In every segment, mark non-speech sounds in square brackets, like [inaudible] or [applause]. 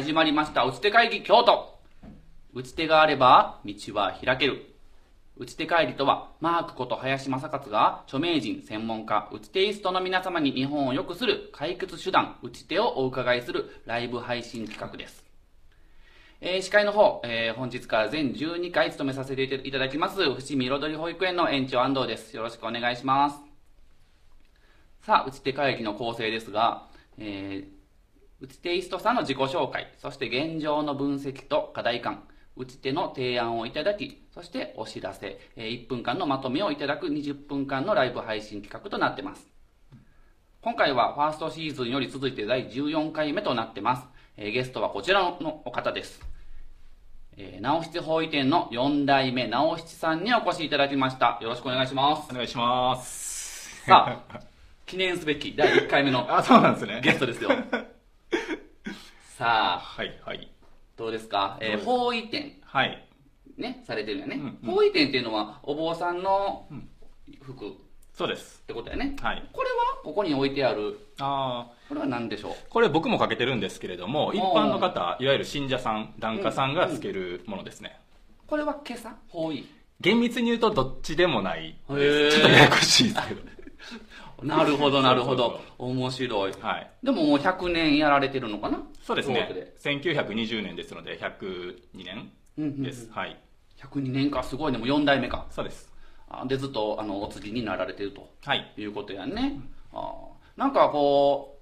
始まりました打ち手会議京都打ち手があれば道は開ける打ち手会議とはマークこと林正勝が著名人専門家打ち手イストの皆様に日本を良くする解決手段打ち手をお伺いするライブ配信企画ですえー司会の方、えー本日から全12回務めさせていただきます、伏見彩り保育園の園長安藤です。よろしくお願いします。さあ、打ち手会議の構成ですが、えー、打ち手イストさんの自己紹介、そして現状の分析と課題感、打ち手の提案をいただき、そしてお知らせ、えー1分間のまとめをいただく20分間のライブ配信企画となってます。今回はファーストシーズンより続いて第14回目となってます。えーゲストはこちらのお方です。えー、直七法医店の4代目直七さんにお越しいただきました。よろしくお願いします。お願いします。さあ、記念すべき第1回目の [laughs] あ、そうなんですね。ゲストですよ。さあ、はい、はい。どうですか？えー、どうですか？法医店、はい。ね、されてるよね。うんうん法医店っていうのは、お坊さんの服っそうです。てことやね。はい。これは、ここに置いてある、ああ、これは何でしょう？これ僕もかけてるんですけれども、一般の方、いわゆる信者さん、檀家さんがつけるものですね。これは今朝法医。厳密に言うとどっちでもないちょっとややこしいですけど。なるほど、なるほどそ。面白い。はい。でももう100年やられてるのかな？そうですね。1920年ですので、102年です。はい。102年か、すごいね。もう4代目か。そうです。あで、ずっと、あの、お継ぎになられてると。はい。いうことやんね。あーなんかこ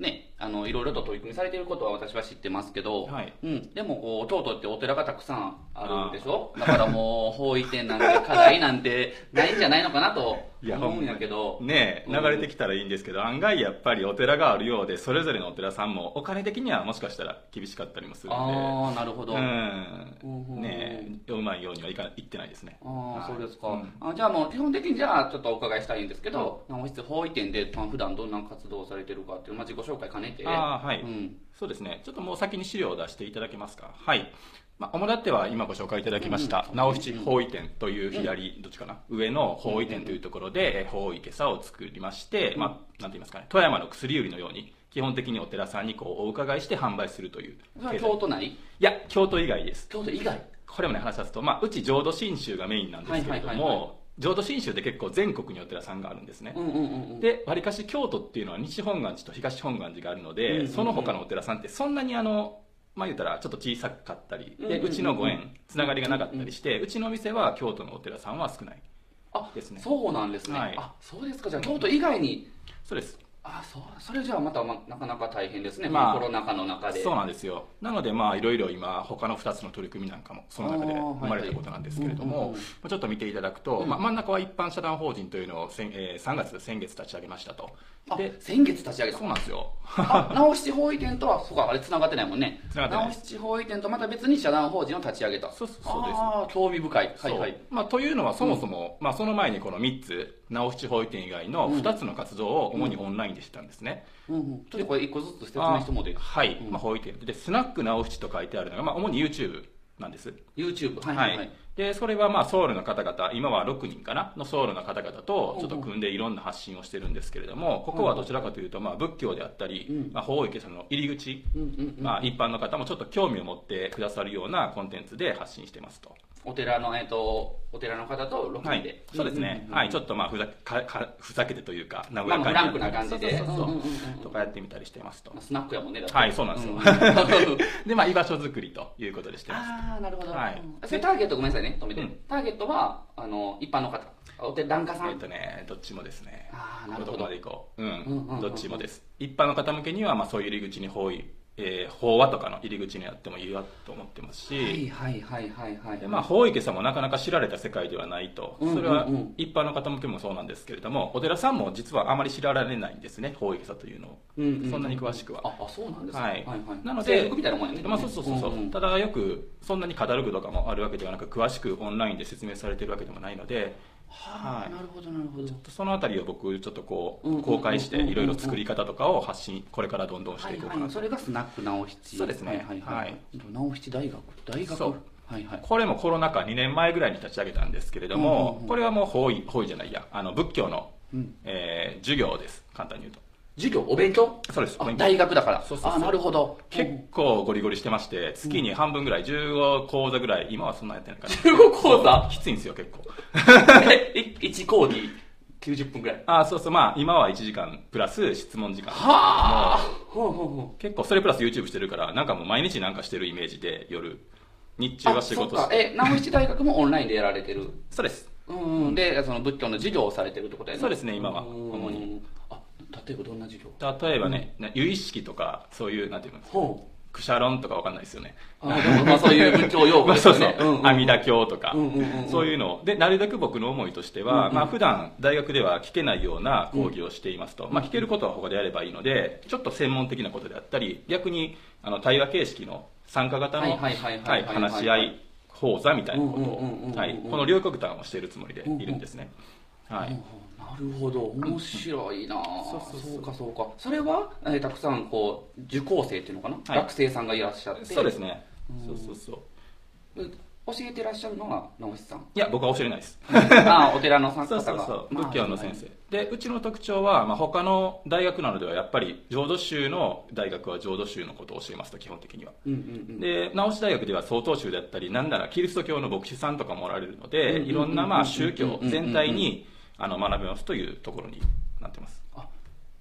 う、ね、あの、いろいろと取り組みされていることは私は知ってますけど、はいうん。でもこう、京都ってお寺がたくさんあるでしょ？だからもう、法医店なんて課題なんてないんじゃないのかなと思うんやけど、ね流れてきたらいいんですけど、案外やっぱりお寺があるようでそれぞれのお寺さんもお金的にはもしかしたら厳しかったりもするんで。ああ、なるほど。うあんねえうまいようにはいかいってないですね。あー、はいそうですか、うんあ。じゃあもう基本的にじゃあちょっとお伺いしたいんですけど、直室法医店で、まあ、普段どんな活動をされてるかっていう、まあ、自己紹介兼ねて。あーはい。うん。そうですね。ちょっともう先に資料を出していただけますか。はいまあ、主だっては今ご紹介いただきましたうん直七法医店という左、どっちかな？上の法医店というところで、え法医今朝を作りまして、まあ、なんて言いますかね富山の薬売りのように基本的にお寺さんにこうお伺いして販売するという京都内いや京都以外です。京都以外？これもね話し出すと、まあ、うち浄土真宗がメインなんですけれども浄土真宗って結構全国にお寺さんがあるんですね。でわりかし京都っていうのは西本願寺と東本願寺があるので、その他のお寺さんってそんなにあのまあ言ったらちょっと小さかったり、でうちのご縁つながりがなかったりして、うちのお店は京都のお寺さんは少ないあですね。そうなんですね、はい。あそうですか。じゃあ京都以外に。そうですあそう。それじゃあまた、ま、なかなか大変ですね、まあコロナ禍の中で。そうなんですよ。なのでまあいろいろ今他の2つの取り組みなんかもその中で生まれたことなんですけれどもまあちょっと見ていただくと、うん。まあ、真ん中は一般社団法人というのを先、えー3月先月立ち上げましたと。あで先月立ち上げた。そうなんですよ。あ直七法医店とはそうかあれ繋がってないもんね。繋がってない。直七法医店とまた別に社団法人を立ち上げた。そうそうです。ああ興味深い。はいはい。まあ、というのはそもそも、まあ、その前にこの3つ直七法医店以外の2つの活動を主にオンラインでしてたんですね、うんうん。ちょっとこれ一個ずつ説明してもらっていいあはい、うんまあ、法医店。でスナック直七と書いてあるのが、まあ、主に YouTube なんです。YouTube はいはい。はい、でそれはまあソウルの方々今は6人かな？のソウルの方々とちょっと組んでいろんな発信をしてるんですけれどもここはどちらかというとまあ仏教であったり、うん。まあ、法医家さんの入り口、うんうんうんまあ、一般の方もちょっと興味を持ってくださるようなコンテンツで発信してますと。お寺の、えっと、お寺の方と6はい。人で、、そうですね、んんんはい、ちょっとまあふざかかふざけてというか、和まあ、やかに。フランクな感じで。そうそうそう。うんうんうんとかやってみたりしてますと。まあ、スナックやもんねだって。はいそうなんですよ。う [laughs] で、まあ、居場所作りということでしてます。ああなるほど、はい。うん。それターゲットごめんなさいね止めて、うん。ターゲットはあの一般の方。お寺檀家さん、えっとね、どっちもですね。あーなるほど。どこまでいこう。ううんうんうんうん。ん、どっちもです。一般の方向けには、まあ、そういう入り口に法医、えー法話とかの入り口にやってもいいわと思ってますし、はいはいはいはいはい。でまあ、法医家さんもなかなか知られた世界ではないと、うんうんうん。それは一般の方向けもそうなんですけれども、お寺さんも実はあまり知られないんですね、法医家さんというのを。うんうんうんそんなに詳しくは。ああそうなんですねはい。はいはい。なのでみたいなもんやね。まあ、そうそうそうそう、んん。ただよくそんなにカタログとかもあるわけではなく詳しくオンラインで説明されてるわけでもないのではい。なるほどなるほど。そのあたりを僕ちょっとこう公開していろいろ作り方とかを発信これからどんどんしはいていこうかなと、はい。それがスナック直七そうですね。はいはいはい、はい。直七大学？大学？そう。はいはい。これもコロナ禍2年前ぐらいに立ち上げたんですけれども、うんうんうんこれはもう法医法医じゃないやあの仏教の、うん。えー授業です。簡単に言うと授業お勉強？あそうです大学だから。そうそうあなるほど。結構ゴリゴリしてまして月に半分ぐらい15講座ぐらい今はそんなやってないから。15講座？きついんですよ結構。[laughs] え1講義？90分ぐらい。あそうそう。まあ今は1時間プラス質問時間。はあ。ほうほうほう結構それプラス YouTube してるからなんかもう毎日なんかしてるイメージで夜。日中は仕事して。え直七大学もオンラインでやられてる？そうです。うんうん。でその仏教の授業をされてるってことやねそうですね今はうん。主に。あ例えばどんな授業？例えばね、ね由意識とかそういうなんていうの？ほう。クシャロンとかわかんないですよね。あまあそういう仏教用語まあです [laughs] そうそう、よねんん阿弥陀経とか、うんうんうんうん。そういうのを。でなるべく僕の思いとしては、うんうん。まあ普段大学では聞けないような講義をしていますと、まあ、聞けることは他でやればいいのでちょっと専門的なことであったり逆にあの対話形式の参加型の話し合い講座みたいなことうんうんうんうんうんをはいこの両極端をしているつもりでいるんですね、はい、なるほど。面白いな、そうかそうか。それは、えーたくさんこう受講生っていうのかな、はい。学生さんがいらっしゃって。そうですね。うん。そうそうそう。うん教えてらっしゃるのが直志さん？いや僕は教えれないです。ああお寺の [laughs] 方が。そうそうそう。まあ仏教の先生。でうちの特徴は、まあ、他の大学などではやっぱり浄土宗の大学は浄土宗のことを教えますと基本的には。うんうんうん。で直志大学では曹洞宗であったりなんならキリスト教の牧師さんとかもおられるのでいろんなまあ宗教全体にあの学べますというところになってます。あ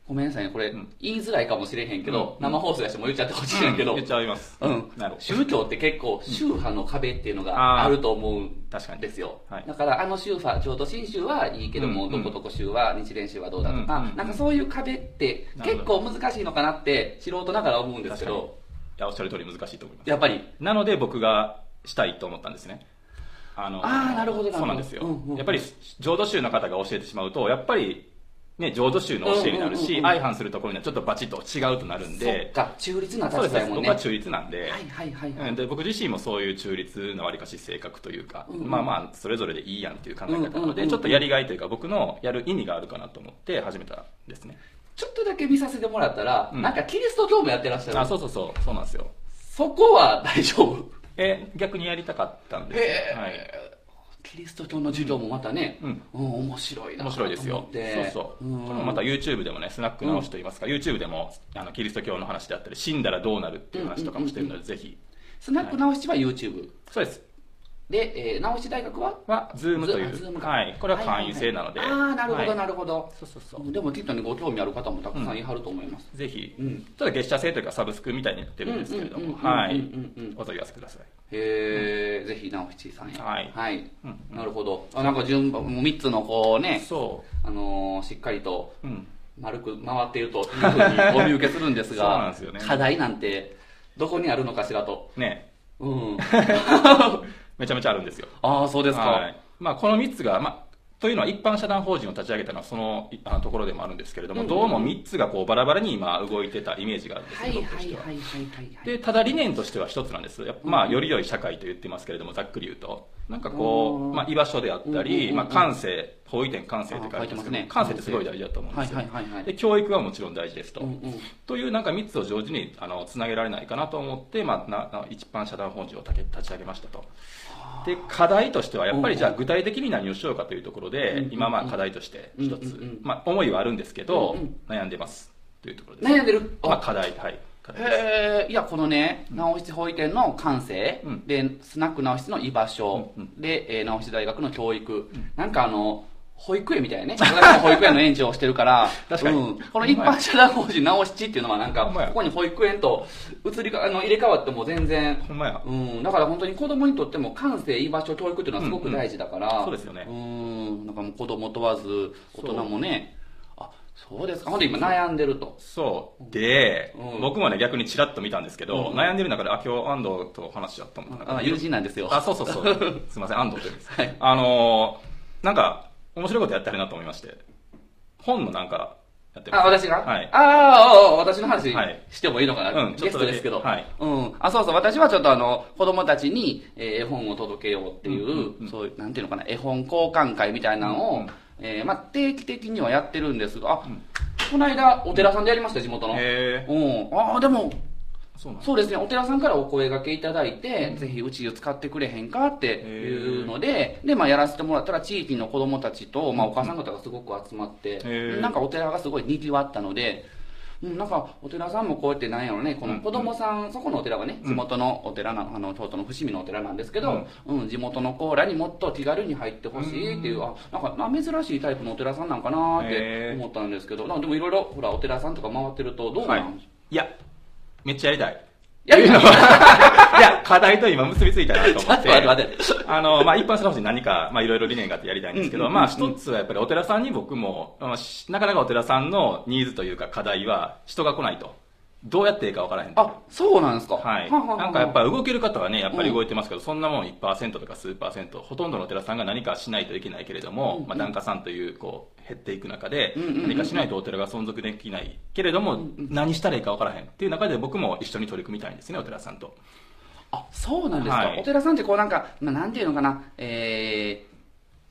ごめんなさいね。これ、うん。言いづらいかもしれへんけど、うん。生放送やしもう言っちゃってほしいんやけど、言っちゃいます。うん。なる宗教って結構宗派の壁っていうのがあると思うん確かにですよ、はいだからあの宗派浄土真宗はいいけども、うん。うんどことこ宗は日蓮宗はどうだとか、うん。うんうんなんかそういう壁って結構難しいのかなって素人ながら思うんですけ確かに。いどやおっしゃる通り難しいと思います。やっぱり。なので僕がしたいと思ったんですねあのあーなるほどそうなんですよ、うんうんやっぱり浄土宗の方が教えてしまうとやっぱりね浄土宗の教えになるし、相反するところにはちょっとバチッと違うとなるんそっでか中立な立場やもんね。です僕は中立なんで、はいはいはいはい、うんで僕自身もそういう中立なわりかし性格というか、うんうん。まあまあそれぞれでいいやんっていう考え方なので、ちょっとやりがいというか僕のやる意味があるかなと思って始めたんですね。ちょっとだけ見させてもらったら、うん。なんかキリスト教もやってらっしゃる。あそうそうそう。そうなんですよ。そこは大丈夫え逆にやりたかったんですへはい。えキリスト教の授業もまたね、うん。うん面白いな面白いですよ。そうそう、ん。これもまた YouTube でもねスナック直七といいますか、YouTube でもあのキリスト教の話であったり死んだらどうなるっていう話とかもしてるので、ぜひ。スナック直七は YouTube そうですで、えー、直七大学は？は Zoom という。ズームか。はい、これは会員制なので、はいはいはい。ああなるほど、はい。なるほど。そうそうそう。でもきっとねご興味ある方もたくさんいはると思います、ぜひ、うん。ちょっと月謝制というかサブスクみたいになってるんですけれどうんうんうんうんもはい。うんうんお問い合わせください。へえ、ぜひ直七さんへ。はい。はい。うんなるほど。あなんか順番もう3つのこうねそあのーしっかりとううん。丸く回っているというふうにお見受けするんですが [laughs] そうなんですよね。課題なんてどこにあるのかしらと。ね。うん [laughs] めちゃめちゃあるんですよ。ああそうですか、はい。まあ、この3つが、まあ、というのは一般社団法人を立ち上げたのはそのいあのところでもあるんですけれども、どうも3つがこうバラバラに今動いてたイメージがあるんですはいね僕としてははい。はいはいはいはいでただ理念としては一つなんです。まあ、うんより良い社会と言ってますけれどもざっくり言うとなんかこうん。う、まあ、居場所であったうんうんうんり、うん。まあ、感性法医点感性って書いてますけどね。感性ってすごい大事だと思うんはいですよ、はいはいはいで教育はもちろん大事ですと、うんうん。というなんか3つを同時にあのつなげられないかなと思って、まあ、なな一般社団法人を立ち上げましたと。で課題としてはやっぱりじゃあ具体的に何をしようかというところで、うん今まあ課題として一つ、うんうんうん。まあ、思いはあるんですけど、うんうん。悩んでます。というところです、悩んでる？まあ、課題。はいへえいやこのね直七保育園の感性、うん。でスナック直七の居場所、うんうで、えー直七大学の教育、なんかあの保育園みたいなね保育園の園長をしてるから [laughs] 確かに。うん、この一般社団法人直七っていうのはなんかここに保育園と移りかあの入れ替わっても全然ほんまや。うん、だから本当に子供にとっても感性居場所教育っていうのはすごく大事だから、うんうんそうですよね。うん。なんかもう子供問わず大人もねあそうですか。ほんで今悩んでると。そう。で、うん。僕もね逆にチラッと見たんですけど、うん。悩んでる中であ今日安藤と話し合ったもんな。んかあ友人なんですよ。あそうそうそう。[laughs] すいません安藤というんです、はい。あのーなんか面白いことやってるなと思いまして本のなんかやってあ、私が？はい。ああ、私の話はい。してもいいのかな、うんゲストですけど。ちょっとだけうん。あ、そうそう、私はちょっとあの、子供たちに、えー絵本を届けようっていう、うんうんうん。そういう、なんていうのかな、絵本交換会みたいなのを、うんうんえーまあ、定期的にはやってるんですが、あ、ん。この間、お寺さんでやりました、地元の。へうん。ああ、でも、そうなんだ。そうですね、お寺さんからお声掛けいただいて、ぜひうちを使ってくれへんかっていうので、で、まあやらせてもらったら地域の子供たちと、まあお母さん方がすごく集まって、ー。なんかお寺がすごい賑わったので、うん、なんかお寺さんもこうやってなんやろねこの子供さん、そこのお寺がね地元のお寺なあの京都の伏見のお寺なんですけど、うん。地元の子らにもっと気軽に入ってほしいっていう、あなんかまあ珍しいタイプのお寺さんなんかなって思ったんですけどでもいろいろほらお寺さんとか回ってるとどうはないん、い。やめっちゃやりたい。やりたいい [laughs] や課題と今結びついたなと思ってあの、まあ、一般社団法人何か、まあ、いろいろ理念があってやりたいんですけど、まあ、一つはやっぱりお寺さんに僕も、まあしなかなかお寺さんのニーズというか課題は人が来ないと。どうやっていいか分からへんと。あそうなんですかはい。なんかやっぱ動ける方はね、やっぱり動いてますけど、そんなもん1%とか数パーセント、ほとんどのお寺さんが何かしないといけないけれども、まあ、檀家さんという、こう、減っていく中で、何かしないとお寺が存続できないけれども、何したらいいか分からへんっていう中で僕も一緒に取り組みたいんですね、お寺さんと。あそうなんですか、はい。お寺さんってこうなんか、まあ、なんていうのかな。え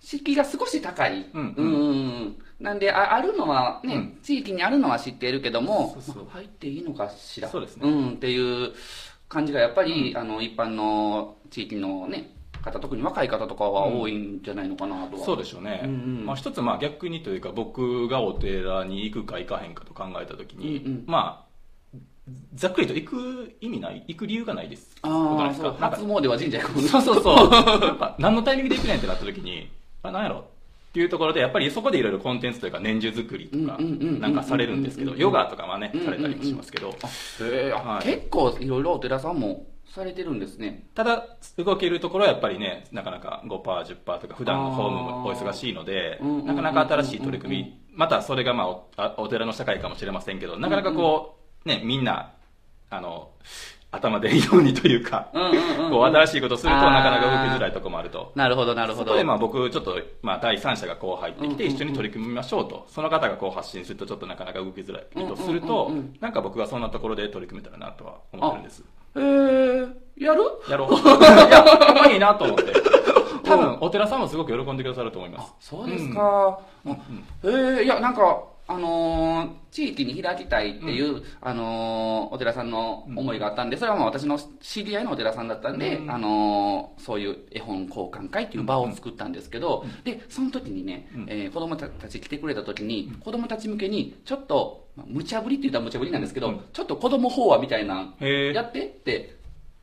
ー、敷居が少し高い、うんうん。うんなんでああるのはね、うん。地域にあるのは知っているけどもそうそう。まあ入っていいのかしら。そうですね。ん、っていう感じがやっぱり、あの一般の地域のね方特に若い方とかは多いんじゃないのかなとは、そうでしょうね、うんうん。まあ、一つまあ逆にというか僕がお寺に行くか行かへんかと考えた時に、うんうん。まあざっくりと行く意味ない行く理由がないです。ああそう。初詣は神社行くそうそうそう。なんか何のタイミングで行くねんってなった時にあ何やろっていうところでやっぱりそこでいろいろコンテンツというか年中作りとかなんかされるんですけどうんヨガとかはねされたりもしますけど。はい。結構いろいろお寺さんもされてるんですね。ただ動けるところはやっぱりねなかなか 5%10% とか普段のホームもお忙しいのでなかなか新しい取り組みまたそれがまあお寺の社会かもしれませんけどなかなかこうねみんなあの頭でいいようにというかこう新しいことをするとなかなか動きづらいところもあると。なるほどなるほど。そこでまあ僕ちょっとまあ第三者がこう入ってきて一緒に取り組みましょうと。その方がこう発信するとちょっとなかなか動きづらい。とするとなんか僕がそんなところで取り組めたらなとは思ってるんです。へえやるやろう。いやほんまにいいなと思って。多分お寺さんもすごく喜んでくださると思います。あそうですか、あへえいやなんかあのー地域に開きたいっていう、あのーお寺さんの思いがあったんで、それはまあ私の知り合いのお寺さんだったんで、うん。あのーそういう絵本交換会っていう場を作ったんですけど、でその時にね、うん。えー子供たち来てくれた時に、子供たち向けにちょっと、まあ、無茶ぶりって言ったら無茶ぶりなんですけど、うん。ちょっと子供法話みたいなやってって、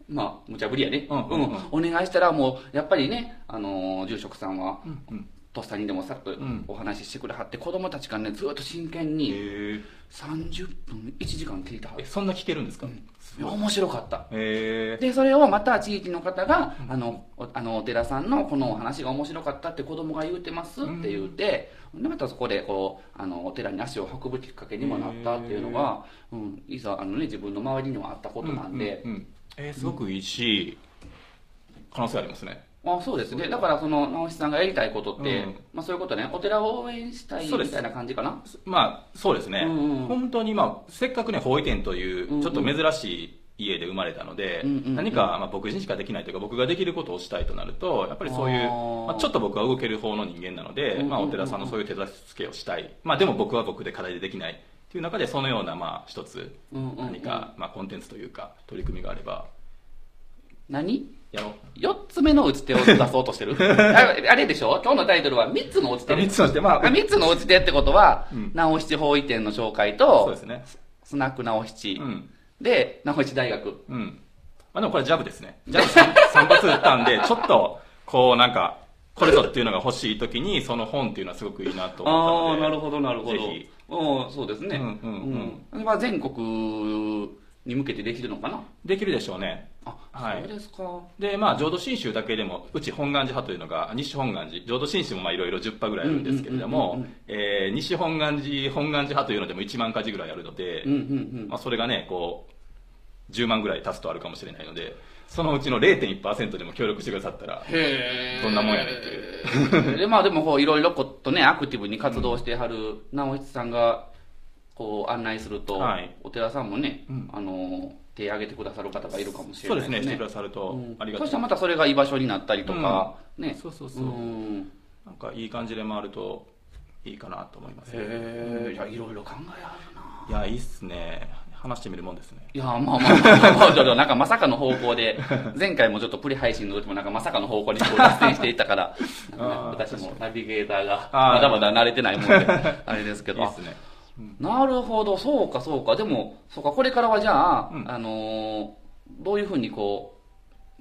まあ、無茶ぶりやね。うんうんうん。お願いしたらもう、やっぱりね、あのー住職さんは、とっさにでもさっとん。お話ししてくれはって、子供たちがね、ずっと真剣にへえ30分、1時間聞いたはえそんな聞けるんですか？いや面白かった。で、それをまた地域の方が、あの、おあの、お寺さんのこのお話が面白かったって子供が言うてますって言うて、で、またそこで、こう、あの、お寺に足を運ぶきっかけにもなったっていうのが、うん、いざ、あのね、自分の周りにはあったことなんで、うんうんうん。えーすごくいいし可能性ありますねあそうですね。だから、その、直しさんがやりたいことって、うん。まあそういうことね、お寺を応援したいみたいな感じかな？まあそうですね、うんうん本当にまあせっかくね法医店というちょっと珍しい家で生まれたので、うんうんうん。何かまあ僕自身しかできないというか僕ができることをしたいとなるとやっぱりそういうまあ、ちょっと僕は動ける方の人間なので、うんうんうん。まあ、お寺さんのそういう手助けをしたい、まあ、でも僕は僕で課題でできないっていう中でそのようなまあ一つ何かまあコンテンツというか取り組みがあれば何？やろう。四つ目の打ち手を出そうとしてる？[laughs] ああれでしょ？今日のタイトルは三つの打ち手。3つのしてまああ三つの打ち手ってことは、うん。直七法医店の紹介とそうで、すね。スナック直七、うん。で、直七大学。うん。まあでもこれジャブですね。ジャブ 3, [laughs] 発打ったんでちょっとこうなんかこれぞっていうのが欲しい時にその本っていうのはすごくいいなと思ったのでほど、なるぜひ。うん、そうですね。うんうん。うん。まあ全国に向けてできるのかな？できるでしょうね。あ、はい。そうですか。でまあ浄土真宗だけでもうち本願寺派というのが西本願寺。浄土真宗もまあいろいろ10派ぐらいあるんですけれども西本願寺本願寺派というのでも1万か寺ぐらいあるので。まあ、それがねこう10万ぐらい足すとあるかもしれないのでそのうちの0.1%でも協力してくださったらどんなもんやねんっていう。[laughs] で、まあでもこう、いろいろことね、アクティブに活動してはる直七さんが、こう、案内すると、はい。お寺さんもね、うん。あの、手挙げてくださる方がいるかもしれそうないですね。ですね。してくださるとうん。ありがたい、そしたらまたそれが居場所になったりとか、ね。そうそうそう、ん。なんかいい感じで回るといいかなと思います。ねへえ、いや、いろいろ考えあるな。いやいいっすね。話してみるもんですね。いや、まあまあまあまあ、まあ、ちょっとなんかまさかの方向で、[laughs] 前回もちょっとプレ配信の時もなんかまさかの方向にこう脱線していったから、私もナビゲーターがまだまだ慣れてないもんで、[laughs] あれですけど、いいっすねなるほど、そうか、そうか。でも、そうか、これからはじゃあ、うん。あのーどういうふうにこ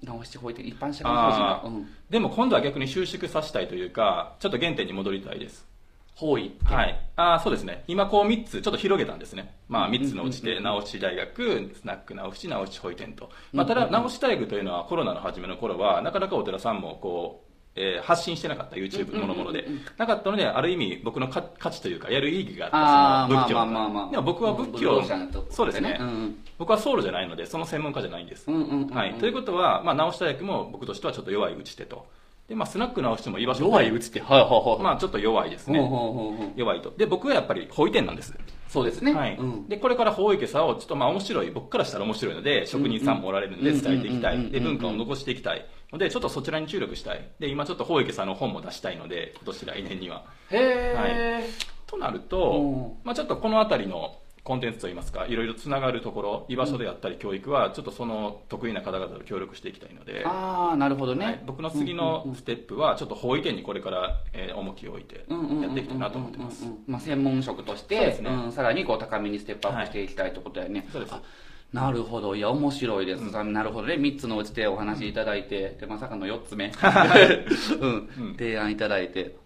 う、直しておいて、一般社会法人が。うん、でも今度は逆に収縮させたいというかちょっと原点に戻りたいです。方位。はい、あーそうですね。今こう3つちょっと広げたんですね、まあ、3つのうちで直し大学スナック直し直し保育園と、まあ、ただ直し大学というのはコロナの初めの頃はなかなかお寺さんもこうえー発信してなかった YouTube もろもろで。なかったのである意味僕の価価値というかやる意義があった。その仏教まあまあまあまあ。でも僕は仏武教そうですね、うん僕はソウルじゃないのでその専門家じゃないんです、はい、ということは、まあ、直し大学も僕としてはちょっと弱い打ち手とで、まあ、スナック直しても居場所弱い打ち手。はいはいはい。まあちょっと弱いですね、弱いと。で僕はやっぱり保育店なんです。そうですね。はい。うん。でこれから法池さをちょっとまあ面白い僕からしたら面白いので職人さんもおられるのでうん。伝えていきたうん。いで文化を残していきたい。のでちょっとそちらに注力したい。で今ちょっと法池さんの本も出したいので今年来年には。へえ、となるうん。と、まあ、ちょっとこの辺りのコンテンツといいますかいろいろつながるところ居場所であったり教育はちょっとその得意な方々と協力していきたいので、ああ、なるほどね。はい、僕の次のステップはちょっと法医研にこれから、えー重きを置いてうんうんうんうんやっていきたいなと思ってます専門職としてねうん、さらにこう高めにステップアップしていきたいということだよね。そうですあなるほど。いや、面白いです。なるほどね。3つのうちでお話しいただいて、で、まさかの4つ目。[laughs] うん。提案いただいて。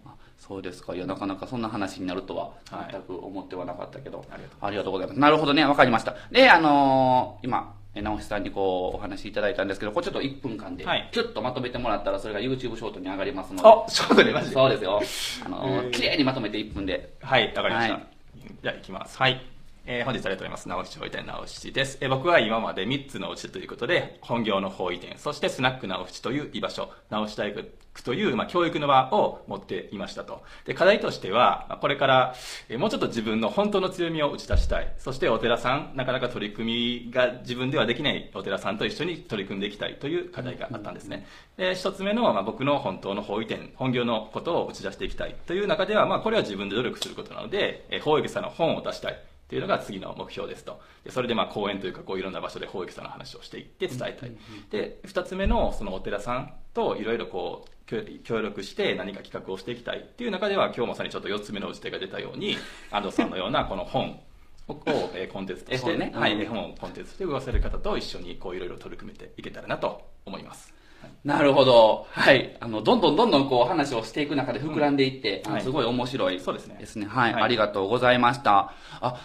あそうですか。いや、なかなかそんな話になるとは、はい全く思ってはなかったけど。ありがとうありがとうございます。なるほどね。わかりました。で、あのー今、え直しさんにこう、お話しいただいたんですけど、これちょっと1分間ではい、キュッとまとめてもらったら、それが YouTube ショートに上がりますので。あショートでマジでそうですよ。あのー綺麗にまとめて1分で。はい、わかりました。はいじゃあ、いきます。はい。えー本日ありがとうございます。直し保育店直しです。えー僕は今まで3つのうちということで、本業の法医店、そしてスナック直しという居場所、直し大学という、まあ、教育の場を持っていましたと。で、課題としては、まこれから、えーもうちょっと自分の本当の強みを打ち出したい。そしてお寺さん、なかなか取り組みが自分ではできないお寺さんと一緒に取り組んでいきたいという課題があったんですね。で、一つ目の、まあ、僕の本当の法医店、本業のことを打ち出していきたいという中では、まあ、これは自分で努力することなので、えー法医さんの本を出したい。というのが次の目標ですと。でそれでまあ講演というかこういろんな場所で法益さんの話をしていって伝えたい、で2つ目のそのお寺さんといろいろこう協協力して何か企画をしていきたいっていう中では今日まさにちょっと4つ目の打ち手が出たように [laughs] 安藤さんのようなこの本をえーコンテンツとしてねはい、本をコンテンツとして動かせる方と一緒にこういろいろ取り組めていけたらなと思います、はいなるほど。はい。あの、どんどんどんどんこう話をしていく中で膨らんでいって、あのはいすごい面白いそうですねですね。はい。はいありがとうございました。あ、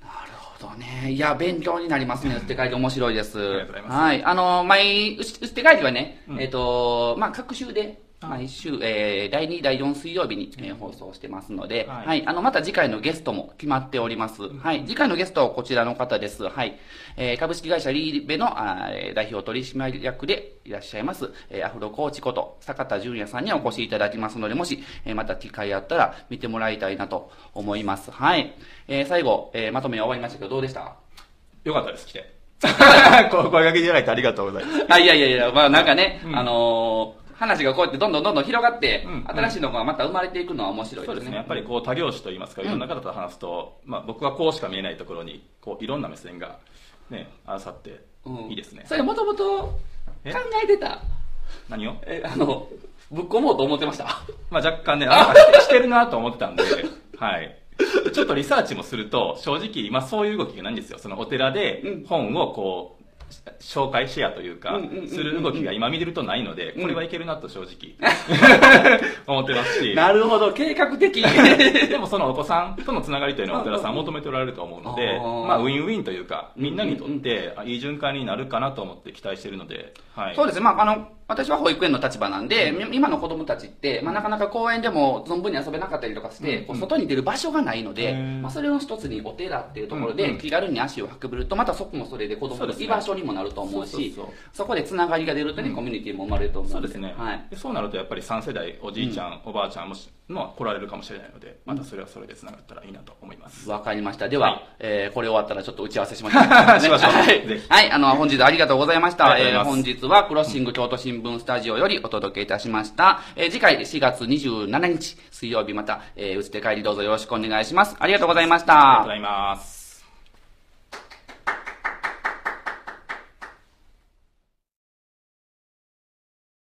なるほどね。いや、勉強になりますね。捨て帰り面白いです。ありがとうございますはい。あの、毎、うし捨て帰りはね、うんえっ、と、まあ、各週で、あ毎週、えー、第2、第4水曜日に、えー放送してますので、は、はいいあの、また次回のゲストも決まっております。はい。次回のゲストはこちらの方です。はい。えー、株式会社リーベのあ代表取締役でいらっしゃいます、えーアフロコーチこと坂田純也さんにお越しいただきますので、もし、えーまた機会あったら見てもらいたいなと思います。はい。えー最後、えーまとめは終わりましたけど、どうでした？よかったです来て [laughs] [laughs] 声掛けいただいてありがとうございますあ、いやいやいや、まあなんかね、うんあのー話がこうやってどんどんどんどん広がって、うん新しいのがまた生まれていくのは面白いでね。ですすね。やっぱりこう多業種といいますかいろんな方と話すと、まあ、僕はこうしか見えないところにこういろんな目線がねあさってうん。いいですね、それもともと考ええてた？何を、え、あの、ぶっ込もうと思ってました。まあ、若干ねなんかしてしてるなと思ってたんで。はい。ちょっとリサーチもすると正直今そういう動きがないんですよ。そのお寺でうん。本をこう紹介シェアというかする動きが今見てるとないのでうん。これはいけるなと正直。[laughs] 思ってますし。なるほど、計画的。[laughs] でもそのお子さんとのつながりというのはお寺さん求めておられると思うのでまあ、ウィンウィンというかみんなにとってあいい循環になるかなと思って期待しているので、はい、そうですね、まあ、あの、私は保育園の立場なんで、み今の子供たちって、まあ、なかなか公園でも存分に遊べなかったりとかして、うん。こう外に出る場所がないので、へー。まあ、それの一つにお寺っていうところでうんうん。気軽に足を運べると、またそこもそれで子供の居場所にもなると思うし、そこでつながりが出るとね、うん。コミュニティも生まれると思うので。そうですね、はい。でそうなるとやっぱり3世代おじいちゃん、おばあちゃんもしの来られるかもしれないのでまたそれはそれでつながったらいいなと思います、わかりました。では、はいえーこれ終わったらちょっと打ち合わせしましょう。[laughs] しましょうはい。はい、あの、本日ありがとうございました。えー本日はクロッシング京都新聞スタジオよりお届けいたしました。えー次回4月27日水曜日また、えー、打ち手帰りどうぞよろしくお願いします。ありがとうございましたありがとうご。ざいます